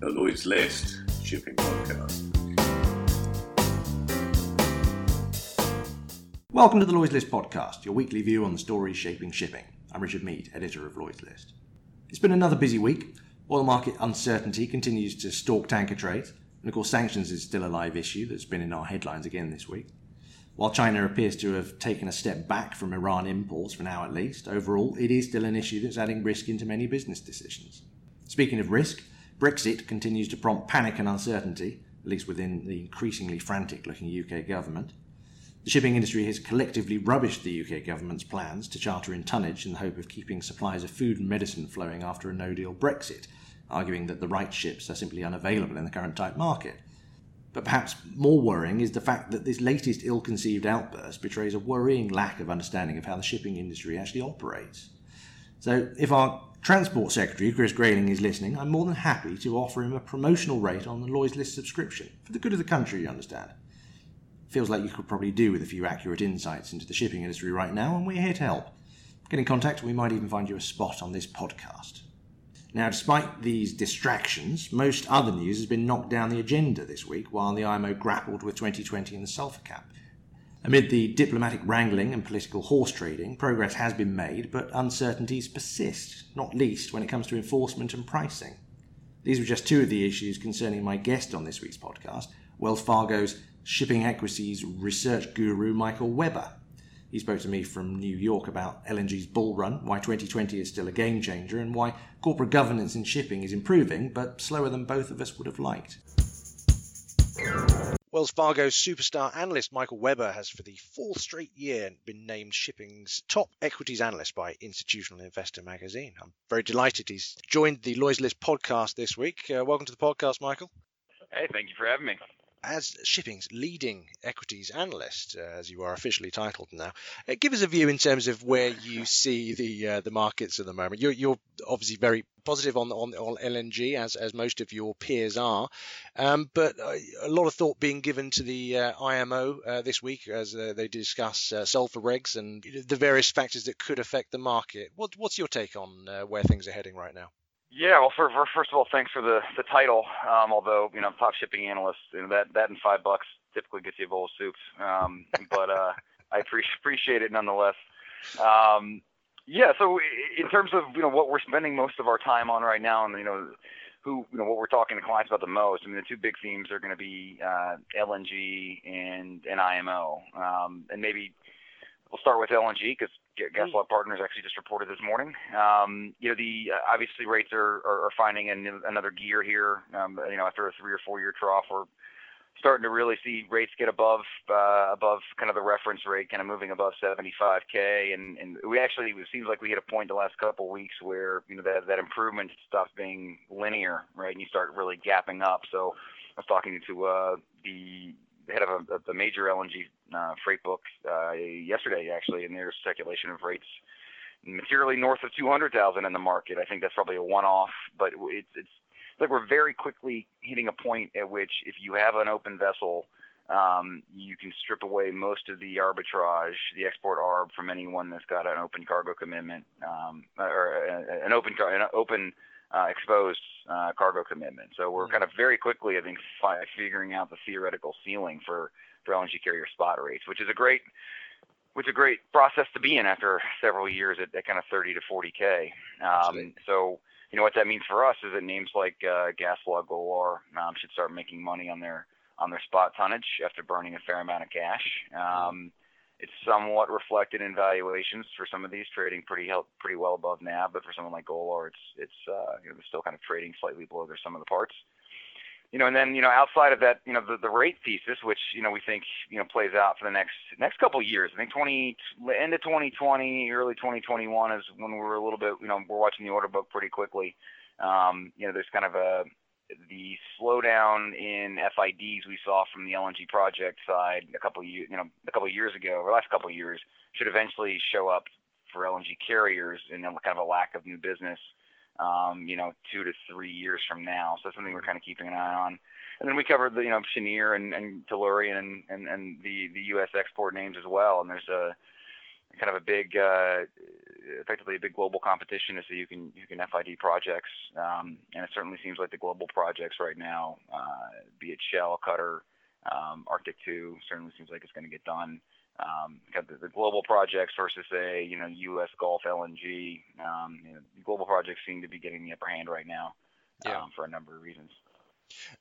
the Lloyd's List shipping podcast. Welcome to the Lloyd's List podcast, your weekly view on the stories shaping shipping. I'm Richard Meade, editor of Lloyd's List. It's been another busy week. Oil market uncertainty continues to stalk tanker trades, and of course, sanctions is still a live issue that's been in our headlines again this week. While China appears to have taken a step back from Iran imports for now at least, overall it is still an issue that's adding risk into many business decisions. Speaking of risk, Brexit continues to prompt panic and uncertainty, at least within the increasingly frantic looking UK government. The shipping industry has collectively rubbished the UK government's plans to charter in tonnage in the hope of keeping supplies of food and medicine flowing after a no deal Brexit, arguing that the right ships are simply unavailable in the current tight market. But perhaps more worrying is the fact that this latest ill conceived outburst betrays a worrying lack of understanding of how the shipping industry actually operates. So, if our Transport Secretary Chris Grayling is listening, I'm more than happy to offer him a promotional rate on the Lloyd's List subscription, for the good of the country, you understand. Feels like you could probably do with a few accurate insights into the shipping industry right now, and we're here to help. Get in contact, we might even find you a spot on this podcast. Now, despite these distractions, most other news has been knocked down the agenda this week while the IMO grappled with 2020 and the sulphur cap. Amid the diplomatic wrangling and political horse trading, progress has been made, but uncertainties persist, not least when it comes to enforcement and pricing. These were just two of the issues concerning my guest on this week's podcast, Wells Fargo's shipping equities research guru Michael Webber. He spoke to me from New York about LNG's bull run, why 2020 is still a game changer, and why corporate governance in shipping is improving, but slower than both of us would have liked. Wells Fargo's superstar analyst Michael Webber has, for the fourth straight year, been named shipping's top equities analyst by Institutional Investor magazine. I'm very delighted he's joined the Lloyd's List podcast this week. Uh, welcome to the podcast, Michael. Hey, thank you for having me as shipping's leading equities analyst, uh, as you are officially titled now, uh, give us a view in terms of where you see the uh, the markets at the moment. You're, you're obviously very positive on, on, on LNG, as as most of your peers are, um, but uh, a lot of thought being given to the uh, IMO uh, this week as they discuss sulfur regs and the various factors that could affect the market. What, what's your take on where things are heading right now? Yeah, well, for, for, first of all, thanks for the the title. Um, although you know, top shipping analyst, you know, that that and five bucks typically gets you a bowl of soup. Um, but uh, I appreciate appreciate it nonetheless. Um, yeah, so in terms of you know what we're spending most of our time on right now, and you know who you know what we're talking to clients about the most. I mean, the two big themes are going to be uh, LNG and and IMO, um, and maybe we'll start with LNG because GasLog Partners actually just reported this morning. Um, you know, the uh, obviously rates are, finding an, another gear here. Um, you know, after a three or four year trough, we're starting to really see rates get above uh, above kind of the reference rate, kind of moving above 75k. And, and we actually it seems like we hit a point the last couple of weeks where you know that that improvement stops being linear, right? And you start really gapping up. So I was talking to uh, the head of a, the major LNG uh, freight book uh, yesterday, actually, and there's speculation of rates materially north of 200,000 in the market. I think that's probably a one-off, but it's it's like we're very quickly hitting a point at which if you have an open vessel, um, you can strip away most of the arbitrage, the export arb from anyone that's got an open cargo commitment um, or an open an open uh, exposed uh, cargo commitment. So we're mm. kind of very quickly, I think, fi- figuring out the theoretical ceiling for, for LNG carrier spot rates, which is a great which is a great process to be in after several years at, at kind of 30 to 40k. Um, so you know what that means for us is that names like uh, GasLog Golar um, should start making money on their on their spot tonnage after burning a fair amount of cash. Um, it's somewhat reflected in valuations for some of these trading pretty pretty well above NAV, but for someone like Golar, it's it's uh, you know, still kind of trading slightly below their sum of the parts. You know, and then you know outside of that, you know the, the rate thesis, which you know we think you know plays out for the next next couple of years. I think 20 end of 2020, early 2021 is when we're a little bit you know we're watching the order book pretty quickly. Um, you know, there's kind of a the slowdown in FIDs we saw from the LNG project side a couple of years, you know, a couple of years ago, or last couple of years, should eventually show up for LNG carriers and then kind of a lack of new business, um, you know, two to three years from now. So that's something we're kind of keeping an eye on. And then we covered the, you know, Cheniere and, and Tellurian and, and, and the, the U.S. export names as well. And there's a, kind of a big, uh, effectively a big global competition to see you can you can FID projects, um, and it certainly seems like the global projects right now, uh, be it Shell, Qatar, um, Arctic 2, certainly seems like it's going to get done. Um, the, the global projects versus a you know U.S. Gulf LNG. Um, you know, global projects seem to be getting the upper hand right now yeah. um, for a number of reasons.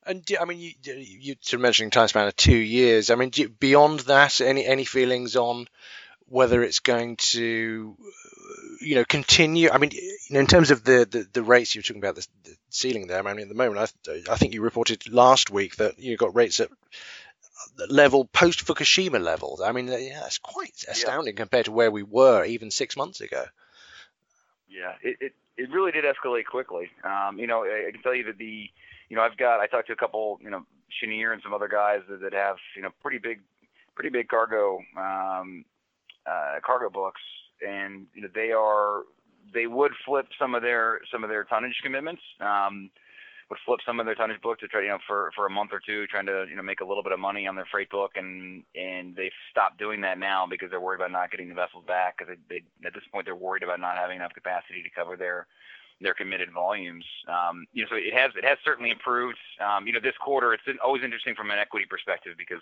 And I mean, you, you sort of mentioning time span of two years. I mean, you, beyond that, any any feelings on whether it's going to, you know, continue? I mean, in terms of the the, the rates you're talking about, the, the, ceiling there. I mean, at the moment, I, I think you reported last week that you got rates at level post Fukushima levels. I mean, yeah, that's quite astounding yeah. compared to where we were even six months ago. Yeah, it it, it really did escalate quickly. Um, you know, I, I can tell you that the, you know, I've got I talked to a couple, you know, Cheniere and some other guys that, that have you know pretty big, pretty big cargo um, uh, cargo books, and you know they are they would flip some of their some of their tonnage commitments. Um, would flip some of their tonnage book to try, you know, for for a month or two, trying to you know make a little bit of money on their freight book, and and they've stopped doing that now because they're worried about not getting the vessels back. Because they, they at this point they're worried about not having enough capacity to cover their their committed volumes. Um, you know, so it has it has certainly improved. Um, you know, this quarter it's always interesting from an equity perspective because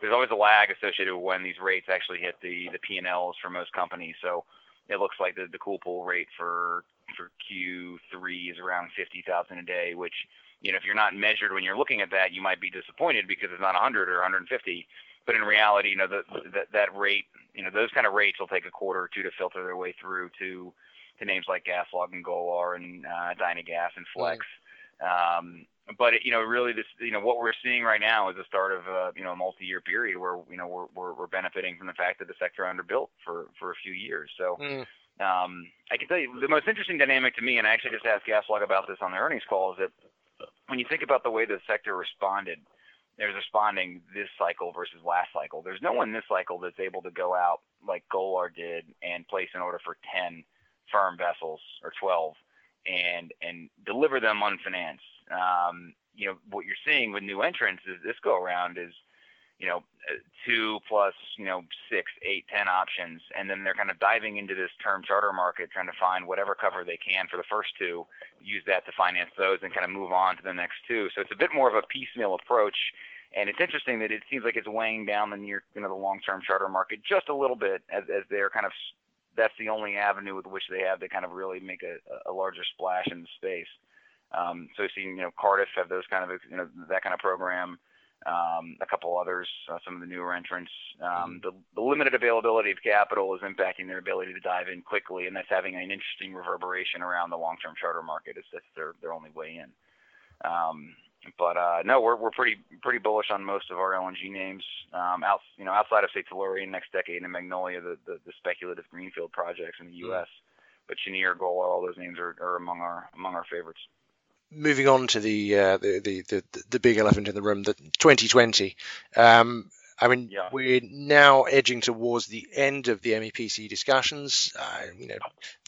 there's always a lag associated with when these rates actually hit the the P&Ls for most companies. So it looks like the the cool pool rate for for Q3 is around 50,000 a day, which you know if you're not measured when you're looking at that, you might be disappointed because it's not 100 or 150. But in reality, you know the, that that rate, you know those kind of rates will take a quarter or two to filter their way through to to names like GasLog and Golar and uh, Dynagas and Flex. Mm. Um, but it, you know, really, this you know what we're seeing right now is the start of a you know a multi-year period where you know we're, we're we're benefiting from the fact that the sector underbuilt for for a few years. So. Mm. Um, I can tell you the most interesting dynamic to me, and I actually just asked GasLog about this on the earnings call, is that when you think about the way the sector responded, there's responding this cycle versus last cycle. There's no one this cycle that's able to go out like Golar did and place an order for 10 firm vessels or 12 and and deliver them unfinanced. Um, you know what you're seeing with new entrants is this go around is you know two plus you know six, eight, ten options, and then they're kind of diving into this term charter market, trying to find whatever cover they can for the first two, use that to finance those, and kind of move on to the next two. So it's a bit more of a piecemeal approach. And it's interesting that it seems like it's weighing down the near, you know, the long-term charter market just a little bit as, as they're kind of that's the only avenue with which they have to kind of really make a, a larger splash in the space. Um, so seeing you know Cardiff have those kind of you know that kind of program. Um, a couple others, uh, some of the newer entrants. Um, the, the limited availability of capital is impacting their ability to dive in quickly, and that's having an interesting reverberation around the long-term charter market. It's that's their their only way in. Um, but uh, no, we're we're pretty pretty bullish on most of our LNG names. Um, out you know outside of say Tellurian NextDecade and Magnolia, the, the, the speculative greenfield projects in the U.S. Mm. But Cheniere, Golar, all those names are, are among our among our favorites. Moving on to the, uh, the, the the the big elephant in the room, the 2020. Um, I mean, yeah. we're now edging towards the end of the MEPC discussions. Uh, you know,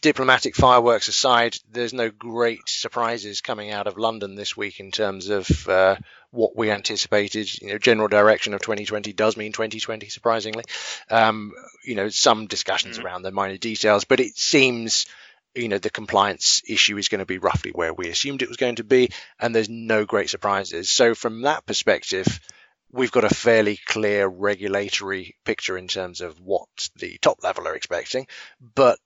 diplomatic fireworks aside, there's no great surprises coming out of London this week in terms of uh, what we anticipated. You know, general direction of 2020 does mean 2020, surprisingly. Um, you know, some discussions mm-hmm. around the minor details, but it seems you know the compliance issue is going to be roughly where we assumed it was going to be and there's no great surprises so from that perspective we've got a fairly clear regulatory picture in terms of what the top level are expecting. But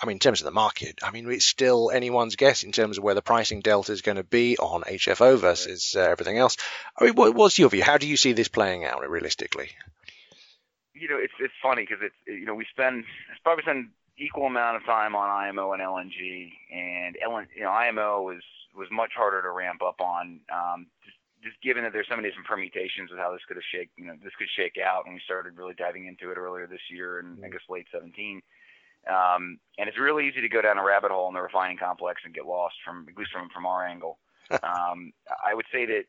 I mean, in terms of the market, I mean, it's still anyone's guess in terms of where the pricing delta is going to be on HFO versus uh, everything else. I mean, what, what's your view? How do you see this playing out realistically? You know, it's it's funny because it's you know we spend probably spend equal amount of time on IMO and LNG, and LN, you know IMO was was much harder to ramp up on um, just just given that there's so many different permutations of how this could have shake, you know, this could shake out, and we started really diving into it earlier this year, and I guess late 17. Um, and it's really easy to go down a rabbit hole in the refining complex and get lost from, at least from from our angle. um, I would say that,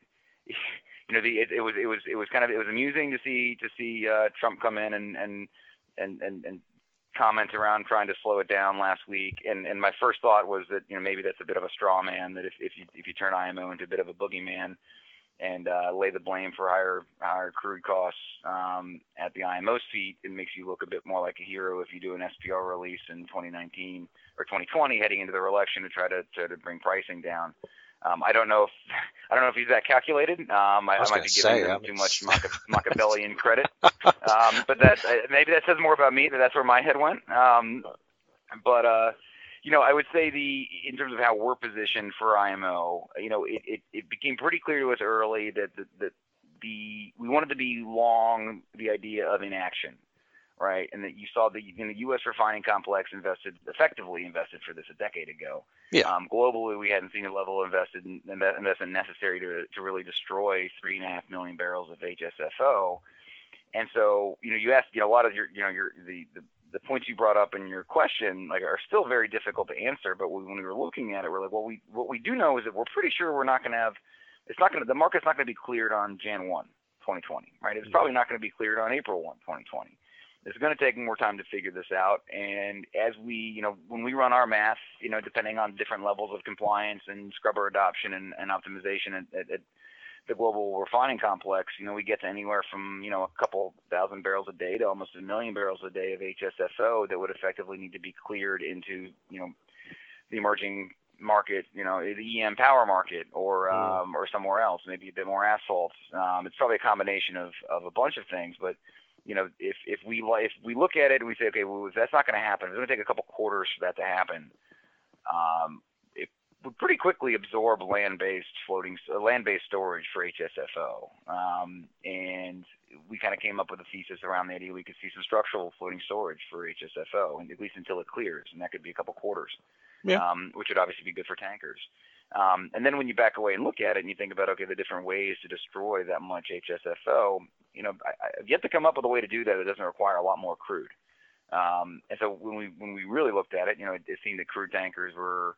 you know, the it, it was it was it was kind of it was amusing to see to see uh, Trump come in and and and and, and comment around trying to slow it down last week, and and my first thought was that you know maybe that's a bit of a straw man that if if you if you turn IMO into a bit of a boogeyman, and uh, lay the blame for higher higher crude costs um, at the IMO's feet, it makes you look a bit more like a hero if you do an SPR release in 2019 or 2020, heading into the election to try to to, to bring pricing down. Um, I don't know if I don't know if he's that calculated. Um, I, I, I might be giving say, him too much Machiavellian credit, um, but that uh, maybe that says more about me. That that's where my head went. Um, but uh, you know, I would say the in terms of how we're positioned for IMO, you know, it, it, it became pretty clear to us early that the, that the we wanted to be long the idea of inaction, right? And that you saw the in the U.S. refining complex invested effectively invested for this a decade ago. Yeah. Um, globally, we hadn't seen a level of invested investment necessary to to really destroy three and a half million barrels of HSFO. And so, you know, you asked, you know, a lot of your, you know, your the, the the points you brought up in your question like are still very difficult to answer. But when we were looking at it, we're like, well, we what we do know is that we're pretty sure we're not going to have it's not going to the market's not going to be cleared on Jan 1, 2020, right? It's probably not going to be cleared on April 1, 2020. It's going to take more time to figure this out. And as we, you know, when we run our math, you know, depending on different levels of compliance and scrubber adoption and, and optimization at, at, at the global refining complex, you know, we get to anywhere from, you know, a couple thousand barrels a day to almost a million barrels a day of HSFO that would effectively need to be cleared into, you know, the emerging market, you know, the EM power market or mm. um, or somewhere else, maybe a bit more asphalt. Um, it's probably a combination of, of a bunch of things, but you know, if if we if we look at it and we say, okay, well, that's not going to happen. It's going to take a couple quarters for that to happen. Um, it would pretty quickly absorb land-based floating uh, land-based storage for HSFO. Um, and we kind of came up with a thesis around the idea we could see some structural floating storage for HSFO, and at least until it clears, and that could be a couple quarters, yeah. um, which would obviously be good for tankers. Um, and then when you back away and look at it, and you think about okay, the different ways to destroy that much HSFO, you know, I, I've yet to come up with a way to do that that doesn't require a lot more crude. Um, and so when we when we really looked at it, you know, it, it seemed that crude tankers were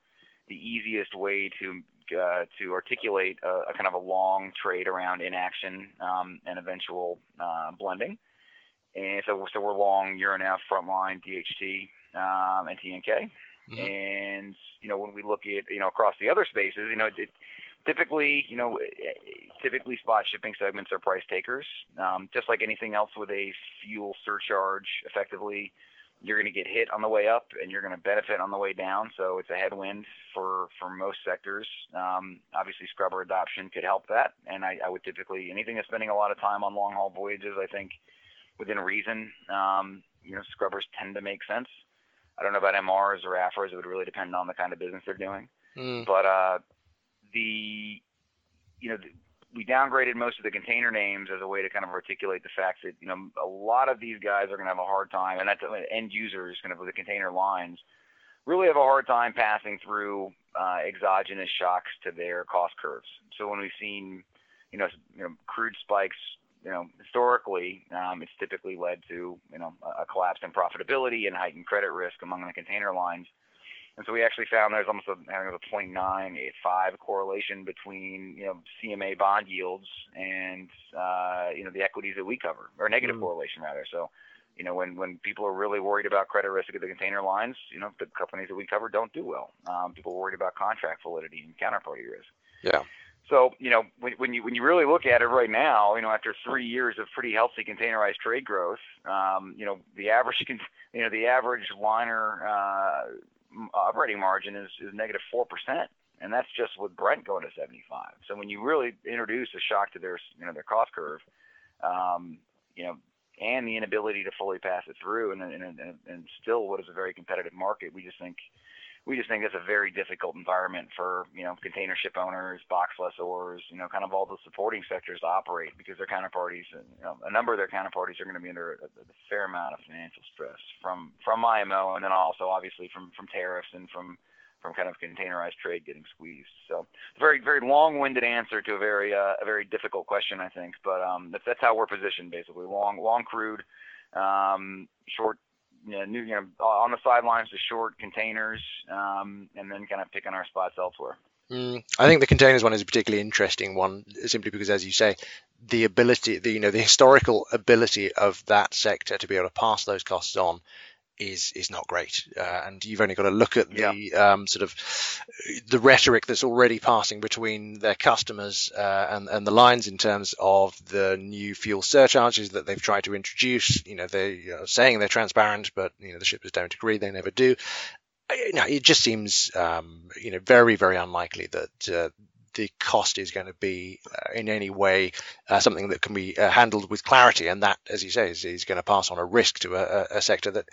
the easiest way to uh, to articulate a, a, kind of a long trade around inaction um, and eventual uh, blending. And so, so we're long Euronav, Frontline, DHT, um, and TNK. Mm-hmm. And you know, when we look at you know across the other spaces, you know, it, typically, you know, typically spot shipping segments are price takers. Um, just like anything else with a fuel surcharge, effectively you're going to get hit on the way up and you're going to benefit on the way down. So it's a headwind for, for most sectors. Um, obviously, scrubber adoption could help that. And I, I would typically, anything that's spending a lot of time on long haul voyages, I think within reason, um, you know, scrubbers tend to make sense. I don't know about MRs or AFRAs. It would really depend on the kind of business they're doing. Mm. But uh, the, you know, the, we downgraded most of the container names as a way to kind of articulate the fact that you know a lot of these guys are going to have a hard time, and that's end users kind of with the container lines really have a hard time passing through uh, exogenous shocks to their cost curves. So when we've seen you know, you know crude spikes, you know historically, um, it's typically led to you know a collapse in profitability and heightened credit risk among the container lines. And so we actually found there's almost a, I think a 0.985 correlation between you know CMA bond yields and uh, you know the equities that we cover, or negative mm. correlation rather. So you know when when people are really worried about credit risk of the container lines, you know the companies that we cover don't do well. Um, people are worried about contract validity and counterparty risk. Yeah. So you know when, when you when you really look at it right now, you know after three years of pretty healthy containerized trade growth, um, you know the average you know the average liner uh, operating margin is, is negative 4%. And that's just with Brent going to 75. So when you really introduce a shock to their, you know, their cost curve, um, you know, and the inability to fully pass it through and, and, and, and still what is a very competitive market, we just think – we just think it's a very difficult environment for you know container ship owners, box lessors, you know, kind of all the supporting sectors to operate because their counterparties, you know, a number of their counterparties are going to be under a, a fair amount of financial stress from from IMO and then also obviously from from tariffs and from from kind of containerized trade getting squeezed. So very very long-winded answer to a very uh, a very difficult question, I think. But um, that's that's how we're positioned basically. Long long crude, um, short you know, new, you know, on the sidelines to short containers, um, and then kind of picking our spots elsewhere. Mm, I think the containers one is a particularly interesting one, simply because, as you say, the ability, the you know, the historical ability of that sector to be able to pass those costs on is is not great, uh, and you've only got to look at the yeah. um, sort of the rhetoric that's already passing between their customers uh, and and the lines in terms of the new fuel surcharges that they've tried to introduce. You know, they're saying they're transparent, but you know the shippers don't agree; they never do. You know, it just seems um, you know very very unlikely that uh, the cost is going to be uh, in any way uh, something that can be uh, handled with clarity, and that, as you say, is, is going to pass on a risk to a, a, sector that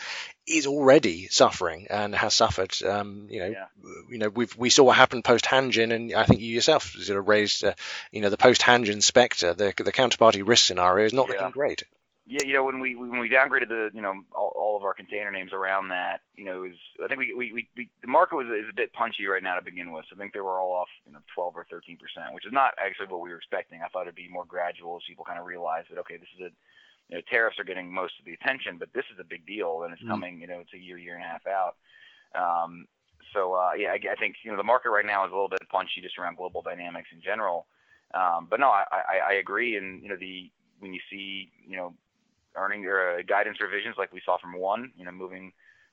is already suffering and has suffered. Um, you know, yeah. you know, we we saw what happened post Hanjin, and I think you yourself sort of raised, uh, you know, the post Hanjin spectre. The the counterparty risk scenario is not yeah. looking great. Yeah, you know, when we when we downgraded the you know all, of our container names around that, you know, was I think we, we, we, we the market was is a bit punchy right now to begin with. So I think they were all off you know 12 or 13 percent, which is not actually what we were expecting. I thought it'd be more gradual as people kind of realize that okay, this is a you know tariffs are getting most of the attention, but this is a big deal and it's mm-hmm. coming you know it's a year year and a half out. Um, so uh, yeah, I, I think you know the market right now is a little bit punchy just around global dynamics in general. Um, but no, I, I, I agree, and you know the when you see you know earning or uh, guidance revisions like we saw from one, you know, moving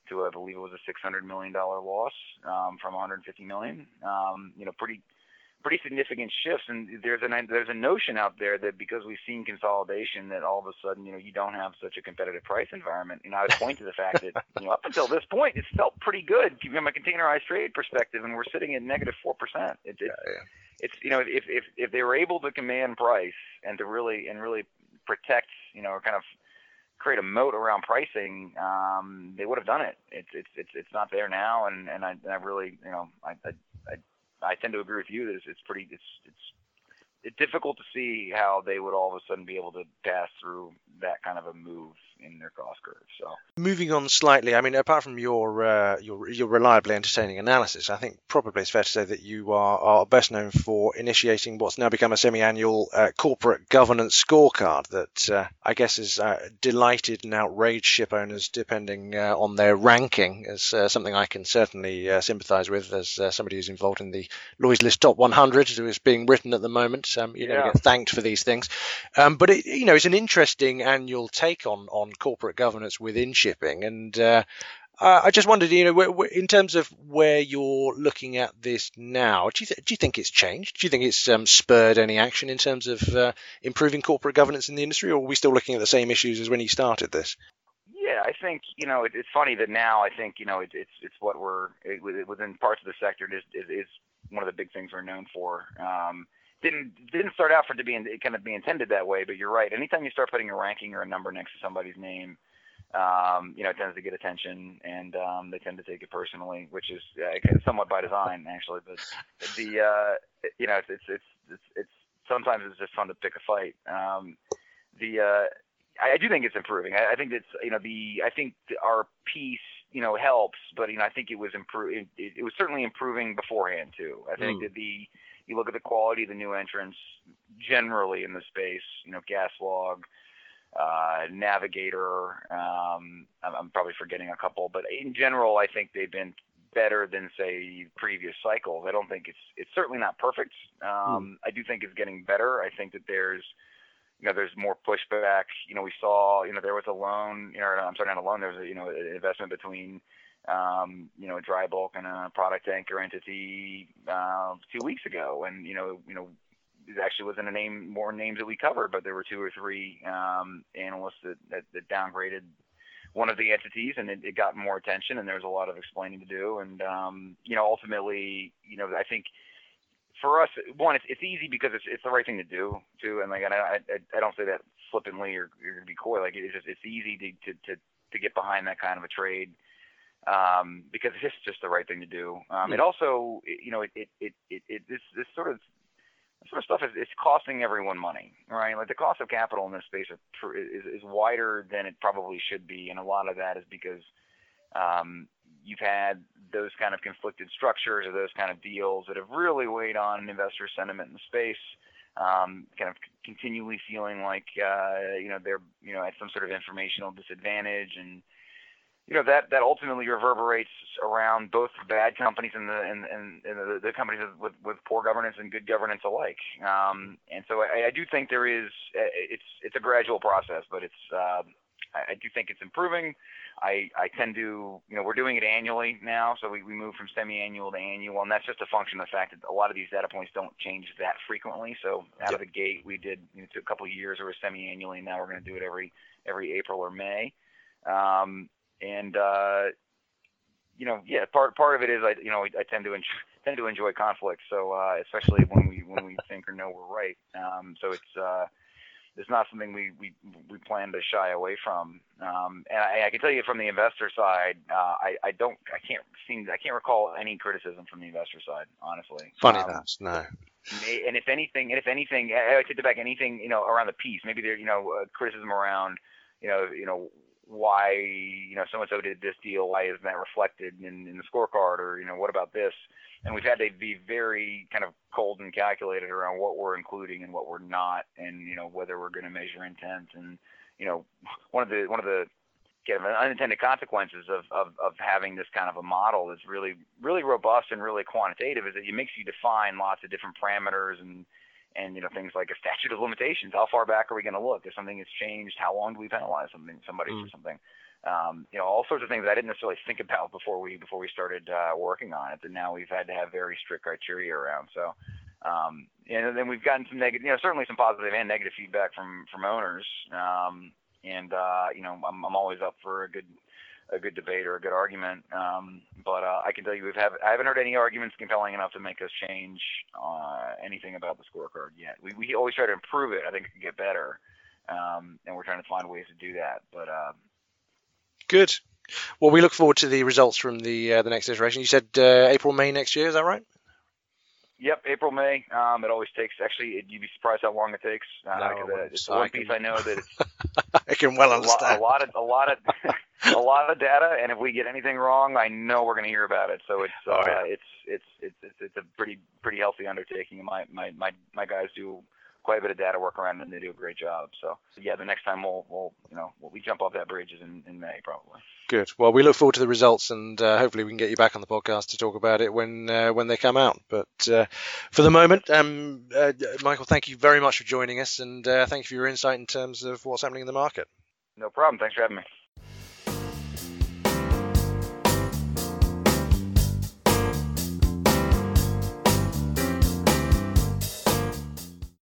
to I believe it was a 600 million dollar loss um, from 150 million. Um, you know, pretty pretty significant shifts. And there's a there's a notion out there that because we've seen consolidation, that all of a sudden you know you don't have such a competitive price environment. You know, I would point to the fact that you know up until this point it's felt pretty good from a containerized trade perspective, and we're sitting at negative four percent. It's it's, yeah, yeah. it's you know if if if they were able to command price and to really and really protect you know or kind of create a moat around pricing, um, they would have done it. It's it's it's it's not there now, and and I, I really you know I, I I tend to agree with you that it's, it's pretty it's it's it's difficult to see how they would all of a sudden be able to pass through that kind of a move in their cost curve. So moving on slightly, I mean, apart from your uh, your your reliably entertaining analysis, I think probably it's fair to say that you are, are best known for initiating what's now become a semi-annual uh, corporate governance scorecard that uh, I guess is uh, delighted and outraged ship owners depending uh, on their ranking. As uh, something I can certainly sympathise with as somebody who's involved in the Lloyd's List Top 100, who is being written at the moment. Um, you yeah. never get thanked for these things, um, but it, you know it's an interesting annual take on on corporate governance within shipping. And uh, I just wondered, you know, in terms of where you're looking at this now, do you, th- do you think it's changed? Do you think it's um, spurred any action in terms of uh, improving corporate governance in the industry, or are we still looking at the same issues as when you started this? Yeah, I think you know it, it's funny that now I think you know it, it's it's what we're it, within parts of the sector is, is, is one of the big things we're known for. Um, didn't didn't start out for it to be in, kind of be intended that way, but you're right. Anytime you start putting a ranking or a number next to somebody's name, um, you know, it tends to get attention, and um, they tend to take it personally, which is uh, somewhat by design, actually. But the uh, you know, it's it's it's it's, it's sometimes it's just fun to pick a fight. Um, the uh, I, I do think it's improving. I, I think it's you know the I think the, our piece you know helps, but you know I think it was improve. It, it, it was certainly improving beforehand too. I think mm. that the you look at the quality of the new entrants generally in the space, you know, GasLog, uh, Navigator. Um, I'm, probably forgetting a couple, but in general, I think they've been better than say previous cycles. I don't think it's it's certainly not perfect. Um, mm. I do think it's getting better. I think that there's you know there's more pushback. You know we saw you know there was a loan. You know I'm sorry not a loan. There was a, you know an investment between um, you know, a dry bulk and a product tanker entity uh, two weeks ago, and you know, you know, it actually wasn't a name more names that we covered, but there were two or three um, analysts that, that, that downgraded one of the entities, and it, it got more attention, and there was a lot of explaining to do, and um, you know, ultimately, you know, I think for us, one, it's, it's easy because it's it's the right thing to do too, and like, and I I, I don't say that flippantly or, or to be coy, like it's just it's easy to to to, to get behind that kind of a trade um, because it's just the right thing to do. Um, It also, you know, it, it, it, it, it this, this sort of this sort of stuff is, is costing everyone money, right? Like the cost of capital in this space are, is, is wider than it probably should be, and a lot of that is because um, you've had those kind of conflicted structures or those kind of deals that have really weighed on investor sentiment in the space. Um, kind of continually feeling like uh, you know they're you know at some sort of informational disadvantage and you know that that ultimately reverberates around both bad companies and the and, and, and the, the, companies with with poor governance and good governance alike. Um, and so I, I, do think there is it's it's a gradual process, but it's uh, I do think it's improving. I I tend to you know we're doing it annually now, so we we move from semi-annual to annual, and that's just a function of the fact that a lot of these data points don't change that frequently. So out yep. of the gate, we did you know, took a couple of years we're semi-annually. And now we're going to do it every every April or May. Um, and uh, you know, yeah, part part of it is I you know I tend to enjoy, tend to enjoy conflict. So uh, especially when we when we think or know we're right. Um, so it's uh, it's not something we, we we plan to shy away from. Um, and I, I can tell you from the investor side, uh, I I don't I can't seem I can't recall any criticism from the investor side, honestly. Funny um, that no. And if anything, and if anything, I take it back. Anything you know around the piece, maybe there you know uh, criticism around you know you know why you know so and so did this deal why isn't that reflected in, in the scorecard or you know what about this? And we've had to be very kind of cold and calculated around what we're including and what we're not and you know whether we're going to measure intent and you know one of the one of the kind of unintended consequences of, of, of having this kind of a model that's really really robust and really quantitative is that it makes you define lots of different parameters and and you know things like a statute of limitations. How far back are we going to look? If something has changed, how long do we penalize something somebody mm. for something? Um, you know, all sorts of things I didn't necessarily think about before we before we started uh, working on it. That now we've had to have very strict criteria around. So, um, and then we've gotten some negative, you know, certainly some positive and negative feedback from from owners. Um, and uh, you know, I'm I'm always up for a good a good debate or a good argument. Um, but uh, I can tell you, we've have, I haven't heard any arguments compelling enough to make us change uh, anything about the scorecard yet. We, we always try to improve it. I think it can get better, um, and we're trying to find ways to do that. But uh, good. Well, we look forward to the results from the uh, the next iteration. You said uh, April, May next year. Is that right? Yep, April, May. Um, it always takes. Actually, it, you'd be surprised how long it takes. Uh, no, it's the one piece I know that it's. I can well understand. A lot, a lot of a lot of a lot of data, and if we get anything wrong, I know we're going to hear about it. So it's uh, oh, yeah. it's, it's it's it's it's a pretty pretty healthy undertaking. My my my my guys do quite a bit of data work around and they do a great job. So yeah, the next time we'll we'll you know we'll, we jump off that bridge is in, in May probably. Good. Well, we look forward to the results, and uh, hopefully we can get you back on the podcast to talk about it when uh, when they come out. But uh, for the moment, um, uh, Michael, thank you very much for joining us, and uh, thank you for your insight in terms of what's happening in the market. No problem. Thanks for having me.